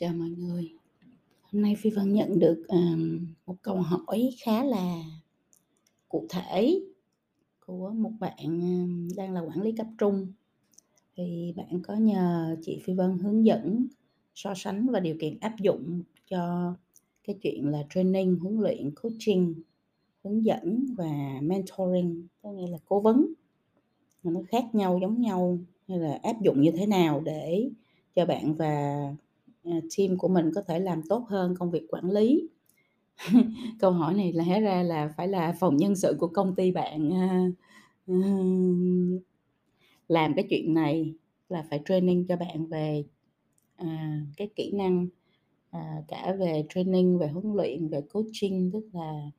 Chào mọi người. Hôm nay Phi Vân nhận được, um, một câu hỏi khá là cụ thể của một bạn, um, đang là quản lý cấp trung. Thì bạn có nhờ chị Phi Vân hướng dẫn so sánh và điều kiện áp dụng cho cái chuyện là training, huấn luyện, coaching, hướng dẫn và mentoring, có nghĩa là cố vấn. Nó khác nhau, giống nhau hay là áp dụng như thế nào để cho bạn và, À, team của mình có thể làm tốt hơn công việc quản lý? Câu hỏi này lẽ ra là phải là phòng nhân sự của công ty bạn, à, à, làm cái chuyện này, là phải training cho bạn về, cái kỹ năng, cả về training, về huấn luyện, về coaching, tức là,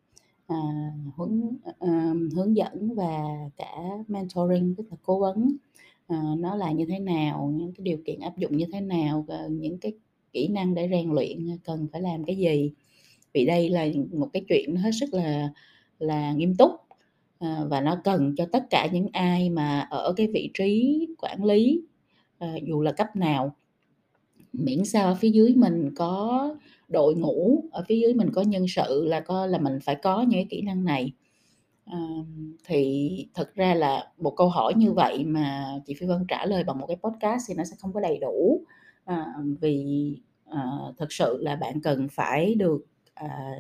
hướng huấn hướng dẫn và cả mentoring, tức là cố vấn, nó là như thế nào, những cái điều kiện áp dụng như thế nào, và những cái kỹ năng để rèn luyện, à, cần phải làm cái gì. Vì đây là một cái chuyện nó hết sức là là nghiêm túc, à, và nó cần cho tất cả những ai mà ở cái vị trí quản lý, à, dù là cấp nào. Miễn sao ở phía dưới mình có đội ngũ, ở phía dưới mình có nhân sự là có là mình phải có những cái kỹ năng này. à, thì thực ra là một câu hỏi như vậy mà chị Phi Vân trả lời bằng một cái podcast thì nó sẽ không có đầy đủ, Ờ, vì, ờ, thực sự là bạn cần phải được, à,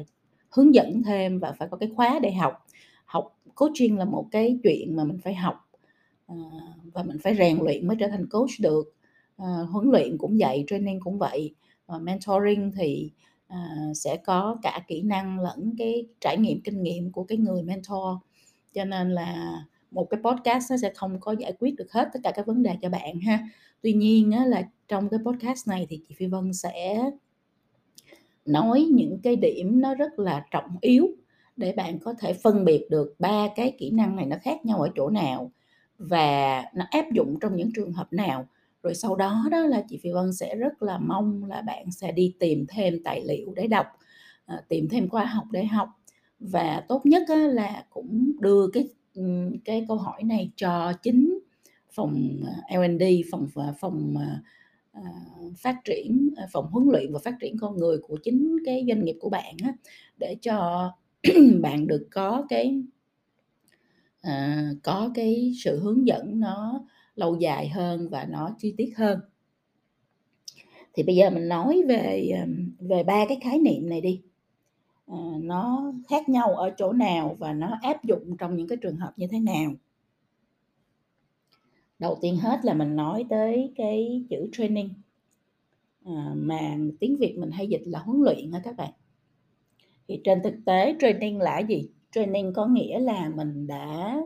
hướng dẫn thêm và phải có cái khóa để học. Học coaching là một cái chuyện mà mình phải học, và mình phải rèn luyện mới trở thành coach được. Huấn luyện cũng vậy, training cũng vậy, và mentoring thì, à, sẽ có cả kỹ năng lẫn cái trải nghiệm, kinh nghiệm của cái người mentor. Cho nên là một cái podcast nó sẽ không có giải quyết được hết tất cả các vấn đề cho bạn ha. Tuy nhiên á là trong cái podcast này thì chị Phi Vân sẽ nói những cái điểm nó rất là trọng yếu để bạn có thể phân biệt được ba cái kỹ năng này nó khác nhau ở chỗ nào và nó áp dụng trong những trường hợp nào. Rồi sau đó đó là chị Phi Vân sẽ rất là mong là bạn sẽ đi tìm thêm tài liệu để đọc, ờ, tìm thêm khoa học để học và tốt nhất là cũng đưa cái, cái câu hỏi này cho chính phòng, à, L&D, phòng à, phòng, à, phát triển, phòng huấn luyện và phát triển con người của chính cái doanh nghiệp của bạn á, để cho bạn được có cái có cái sự hướng dẫn nó lâu dài hơn và nó chi tiết hơn. Thì bây giờ mình nói về, về ba cái khái niệm này đi, Ờ, nó khác nhau ở chỗ nào và nó áp dụng trong những cái trường hợp như thế nào. Đầu tiên hết là mình nói tới cái chữ training, ờ, mà tiếng Việt mình hay dịch là huấn luyện á các bạn. Thì trên thực tế training là gì? Training có nghĩa là mình đã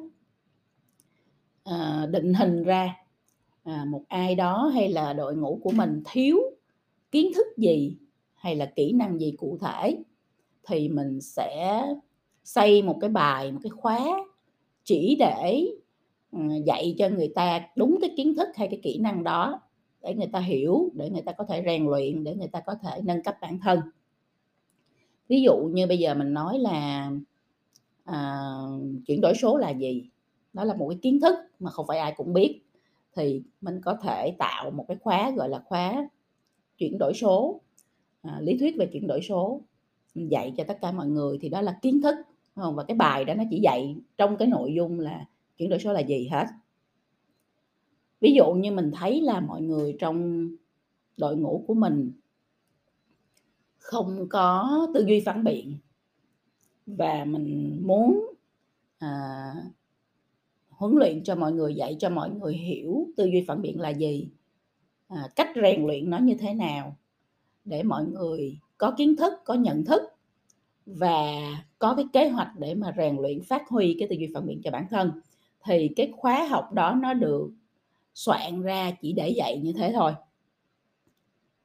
ờ, định hình ra, à, một ai đó hay là đội ngũ của mình thiếu kiến thức gì hay là kỹ năng gì cụ thể, thì mình sẽ xây một cái bài, một cái khóa chỉ để, ờ, dạy cho người ta đúng cái kiến thức hay cái kỹ năng đó, để người ta hiểu, để người ta có thể rèn luyện, để người ta có thể nâng cấp bản thân. Ví dụ như bây giờ mình nói là, à, chuyển đổi số là gì? Đó là một cái kiến thức mà không phải ai cũng biết, thì mình có thể tạo một cái khóa gọi là khóa chuyển đổi số, à, lý thuyết về chuyển đổi số, mình dạy cho tất cả mọi người thì đó là kiến thức, không? Và cái bài đó nó chỉ dạy trong cái nội dung là chuyển đổi số là gì hết. Ví dụ như mình thấy là mọi người trong đội ngũ của mình không có tư duy phản biện và mình muốn, à, huấn luyện cho mọi người, dạy cho mọi người hiểu tư duy phản biện là gì, à, cách rèn luyện nó như thế nào để mọi người có kiến thức, có nhận thức và có cái kế hoạch để mà rèn luyện, phát huy cái tư duy phản biện cho bản thân. Thì cái khóa học đó nó được soạn ra chỉ để dạy như thế thôi.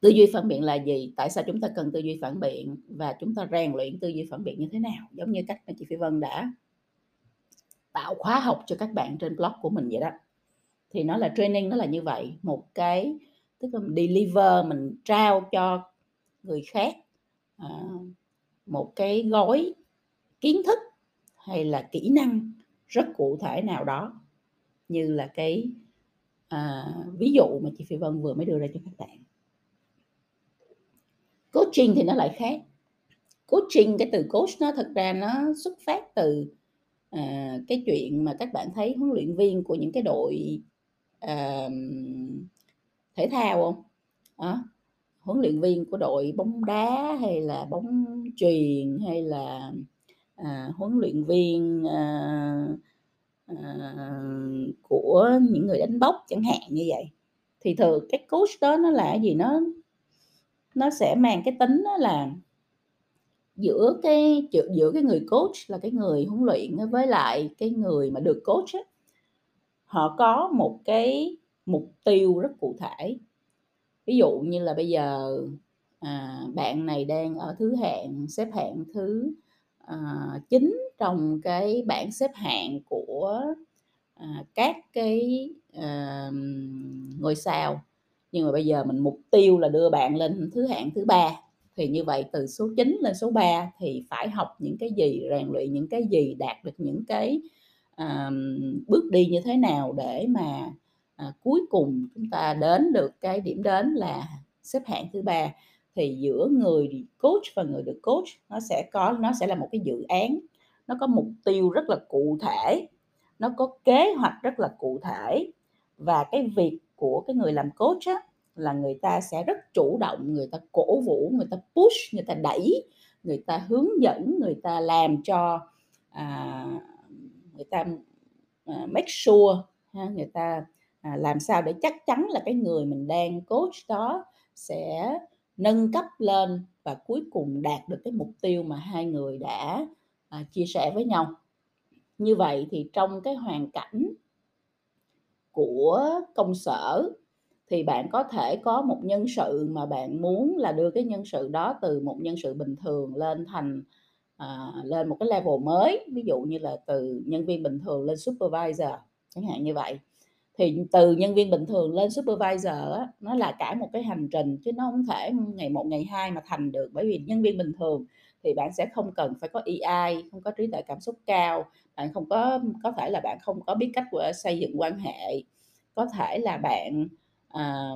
Tư duy phản biện là gì? Tại sao chúng ta cần tư duy phản biện? Và chúng ta rèn luyện tư duy phản biện như thế nào? Giống như cách mà chị Phi Vân đã tạo khóa học cho các bạn trên blog của mình vậy đó. Thì nó là training nó là như vậy, một cái tức là mình deliver, mình trao cho người khác, à, một cái gói kiến thức hay là kỹ năng rất cụ thể nào đó, như là cái, à, ví dụ mà chị Phi Vân vừa mới đưa ra cho các bạn. coaching thì nó lại khác coaching cái từ coach nó thật ra nó xuất phát từ à, cái chuyện mà các bạn thấy huấn luyện viên của những cái đội à, thể thao không đó huấn luyện viên của đội bóng đá hay là bóng truyền hay là à, huấn luyện viên à, à, của những người đánh bốc chẳng hạn như vậy. Thì thường cái coach đó nó là gì? Nó nó sẽ mang cái tính đó là giữa cái giữa cái người coach là cái người huấn luyện với lại cái người mà được coach ấy, họ có một cái mục tiêu rất cụ thể ví dụ như là bây giờ à, bạn này đang ở thứ hạng xếp hạng thứ à, trong cái bảng xếp hạng của à, các cái à, ngôi sao. Nhưng mà bây giờ mình mục tiêu là đưa bạn lên thứ hạng thứ ba. Thì như vậy từ số 9 lên số 3 thì phải học những cái gì rèn luyện những cái gì đạt được những cái à, bước đi như thế nào để mà à, cuối cùng chúng ta đến được cái điểm đến là xếp hạng thứ ba thì giữa người coach và người được coach nó sẽ có nó sẽ là một cái dự án nó có mục tiêu rất là cụ thể nó có kế hoạch rất là cụ thể và cái việc của cái người làm coach á, là người ta sẽ rất chủ động người ta cổ vũ người ta push người ta đẩy người ta hướng dẫn người ta làm cho à, người ta à, make sure ha, người ta à, làm sao để chắc chắn là cái người mình đang coach đó sẽ nâng cấp lên và cuối cùng đạt được cái mục tiêu mà hai người đã à, chia sẻ với nhau? Như vậy thì trong cái hoàn cảnh của công sở thì bạn có thể có một nhân sự mà bạn muốn là đưa cái nhân sự đó từ một nhân sự bình thường lên thành à, lên một cái level mới ví dụ như là từ nhân viên bình thường lên supervisor chẳng hạn như vậy thì từ nhân viên bình thường lên supervisor á, nó là cả một cái hành trình chứ nó không thể ngày một ngày hai mà thành được. Bởi vì nhân viên bình thường thì bạn sẽ không cần phải có EI không có trí tuệ cảm xúc cao bạn không có có thể là bạn không có biết cách của xây dựng quan hệ. Có thể là bạn à,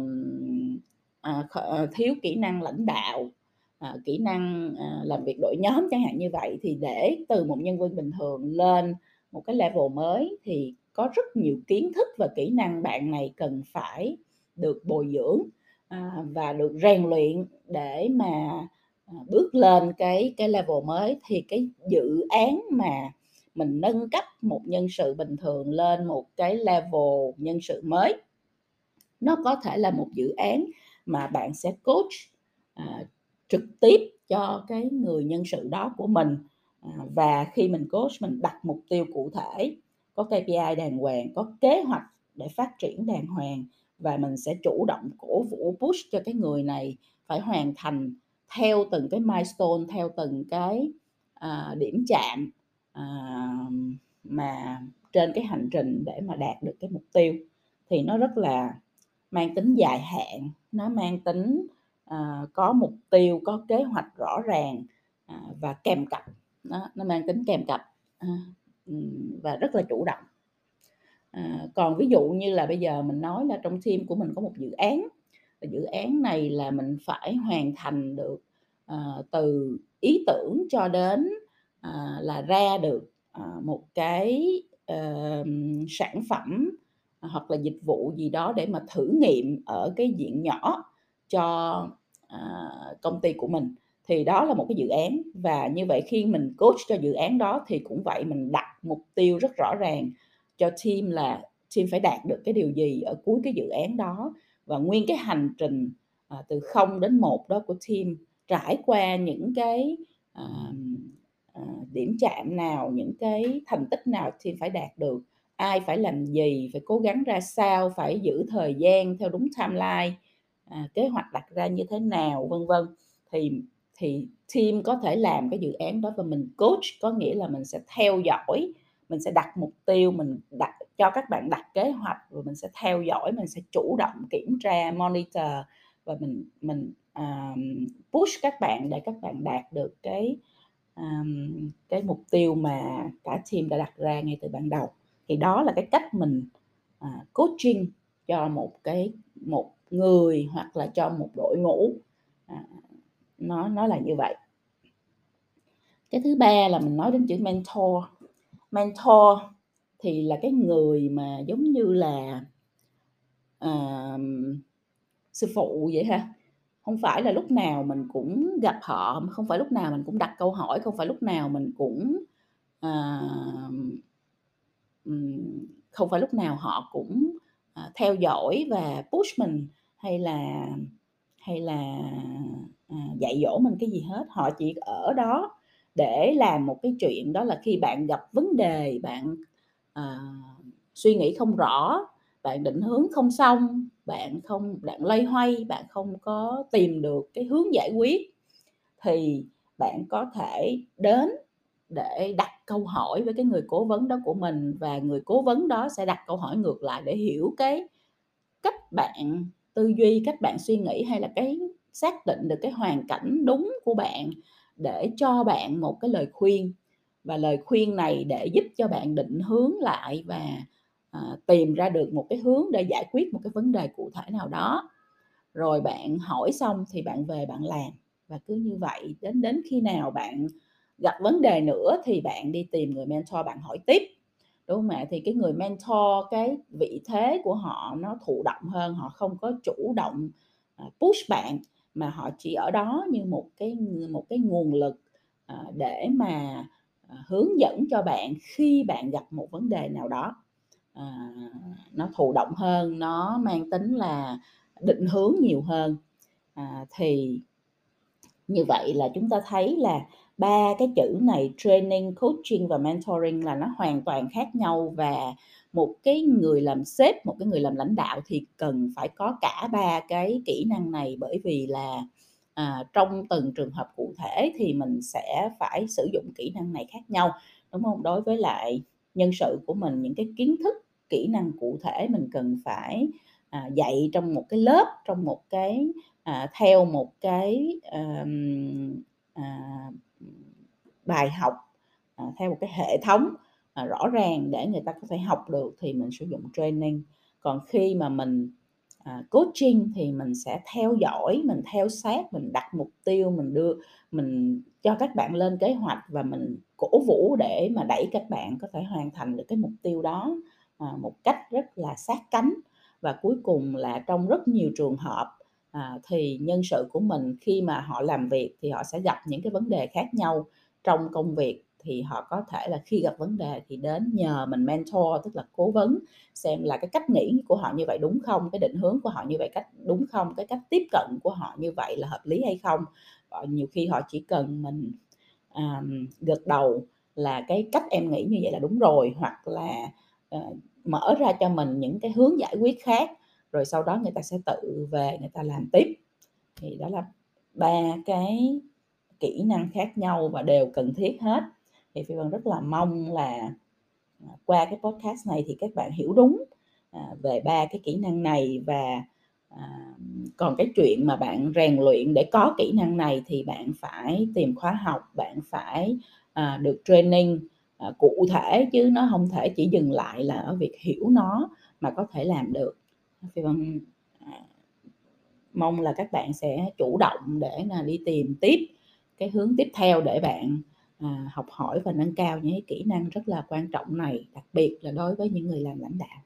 à, thiếu kỹ năng lãnh đạo à, kỹ năng à, làm việc đội nhóm chẳng hạn như vậy. Thì để từ một nhân viên bình thường lên một cái level mới thì có rất nhiều kiến thức và kỹ năng bạn này cần phải được bồi dưỡng à, và được rèn luyện để mà à, bước lên cái cái level mới. Thì cái dự án mà mình nâng cấp một nhân sự bình thường lên một cái level nhân sự mới nó có thể là một dự án mà bạn sẽ coach à, trực tiếp cho cái người nhân sự đó của mình. À, và khi mình coach mình đặt mục tiêu cụ thể có KPI đàng hoàng có kế hoạch để phát triển đàng hoàng và mình sẽ chủ động cổ vũ push cho cái người này phải hoàn thành theo từng cái milestone theo từng cái à, điểm chạm à, mà trên cái hành trình để mà đạt được cái mục tiêu. Thì nó rất là mang tính dài hạn nó mang tính à, có mục tiêu có kế hoạch rõ ràng à, và kèm cặp. Nó, nó mang tính kèm cặp. À, và rất là chủ động. À, còn ví dụ như là bây giờ mình nói là trong team của mình có một dự án và dự án này là mình phải hoàn thành được à, từ ý tưởng cho đến à, là ra được à, một cái à, sản phẩm hoặc là dịch vụ gì đó để mà thử nghiệm ở cái diện nhỏ cho à, công ty của mình thì đó là một cái dự án và như vậy khi mình coach cho dự án đó thì cũng vậy mình đặt mục tiêu rất rõ ràng cho team là team phải đạt được cái điều gì ở cuối cái dự án đó. Và nguyên cái hành trình à, từ 0 đến 1 đó của team trải qua những cái à, à, điểm chạm nào những cái thành tích nào team phải đạt được. Ai phải làm gì phải cố gắng ra sao phải giữ thời gian theo đúng timeline à, kế hoạch đặt ra như thế nào vân vân. Thì thì team có thể làm cái dự án đó và mình coach có nghĩa là mình sẽ theo dõi mình sẽ đặt mục tiêu mình đặt cho các bạn đặt kế hoạch và mình sẽ theo dõi mình sẽ chủ động kiểm tra monitor và mình mình um, push các bạn để các bạn đạt được cái um, cái mục tiêu mà cả team đã đặt ra ngay từ ban đầu. Thì đó là cái cách mình uh, coaching cho một cái một người hoặc là cho một đội ngũ uh, nó nó là như vậy. Cái thứ ba là mình nói đến chữ mentor. Mentor thì là cái người mà giống như là uh, sư phụ vậy ha. Không phải là lúc nào mình cũng gặp họ không phải lúc nào mình cũng đặt câu hỏi không phải lúc nào mình cũng uh, không phải lúc nào họ cũng uh, theo dõi và push mình hay là hay là à, dạy dỗ mình cái gì hết. Họ chỉ ở đó để làm một cái chuyện đó là khi bạn gặp vấn đề bạn à, suy nghĩ không rõ bạn định hướng không xong bạn không bạn lây hoay bạn không có tìm được cái hướng giải quyết thì bạn có thể đến để đặt câu hỏi với cái người cố vấn đó của mình và người cố vấn đó sẽ đặt câu hỏi ngược lại để hiểu cái cách bạn tư duy cách bạn suy nghĩ hay là cái xác định được cái hoàn cảnh đúng của bạn để cho bạn một cái lời khuyên. Và lời khuyên này để giúp cho bạn định hướng lại và à, tìm ra được một cái hướng để giải quyết một cái vấn đề cụ thể nào đó. Rồi bạn hỏi xong thì bạn về bạn làm. Và cứ như vậy đến đến khi nào bạn gặp vấn đề nữa thì bạn đi tìm người mentor bạn hỏi tiếp đúng không ạ? Thì cái người mentor, cái vị thế của họ nó thụ động hơn, họ không có chủ động à, push bạn, mà họ chỉ ở đó như một cái một cái nguồn lực à, để mà à, hướng dẫn cho bạn khi bạn gặp một vấn đề nào đó. Nó thụ động hơn, nó mang tính là định hướng nhiều hơn. Thì như vậy là chúng ta thấy là ba cái chữ này training coaching và mentoring là nó hoàn toàn khác nhau và một cái người làm sếp một cái người làm lãnh đạo thì cần phải có cả ba cái kỹ năng này bởi vì là à, trong từng trường hợp cụ thể thì mình sẽ phải sử dụng kỹ năng này khác nhau đúng không? Đối với lại nhân sự của mình những cái kiến thức kỹ năng cụ thể mình cần phải à, dạy trong một cái lớp trong một cái à, theo một cái à, à, bài học à, theo một cái hệ thống à, rõ ràng để người ta có thể học được thì mình sử dụng training. Còn khi mà mình à, coaching thì mình sẽ theo dõi mình theo sát mình đặt mục tiêu mình đưa mình cho các bạn lên kế hoạch và mình cổ vũ để mà đẩy các bạn có thể hoàn thành được cái mục tiêu đó à, một cách rất là sát cánh. Và cuối cùng là trong rất nhiều trường hợp à, thì nhân sự của mình khi mà họ làm việc thì họ sẽ gặp những cái vấn đề khác nhau trong công việc thì họ có thể là khi gặp vấn đề thì đến nhờ mình mentor tức là cố vấn xem là cái cách nghĩ của họ như vậy đúng không cái định hướng của họ như vậy cách đúng không cái cách tiếp cận của họ như vậy là hợp lý hay không. Và nhiều khi họ chỉ cần mình um, gật đầu là cái cách em nghĩ như vậy là đúng rồi hoặc là uh, mở ra cho mình những cái hướng giải quyết khác rồi sau đó người ta sẽ tự về người ta làm tiếp. Thì đó là ba cái kỹ năng khác nhau và đều cần thiết hết. Thì phi vân rất là mong là à, qua cái podcast này thì các bạn hiểu đúng à, về ba cái kỹ năng này và à, còn cái chuyện mà bạn rèn luyện để có kỹ năng này thì bạn phải tìm khóa học, bạn phải được training cụ thể chứ nó không thể chỉ dừng lại là ở việc hiểu nó mà có thể làm được. Phi vân mong là các bạn sẽ chủ động để là đi tìm tiếp cái hướng tiếp theo để bạn à, học hỏi và nâng cao những cái kỹ năng rất là quan trọng này đặc biệt là đối với những người làm lãnh đạo.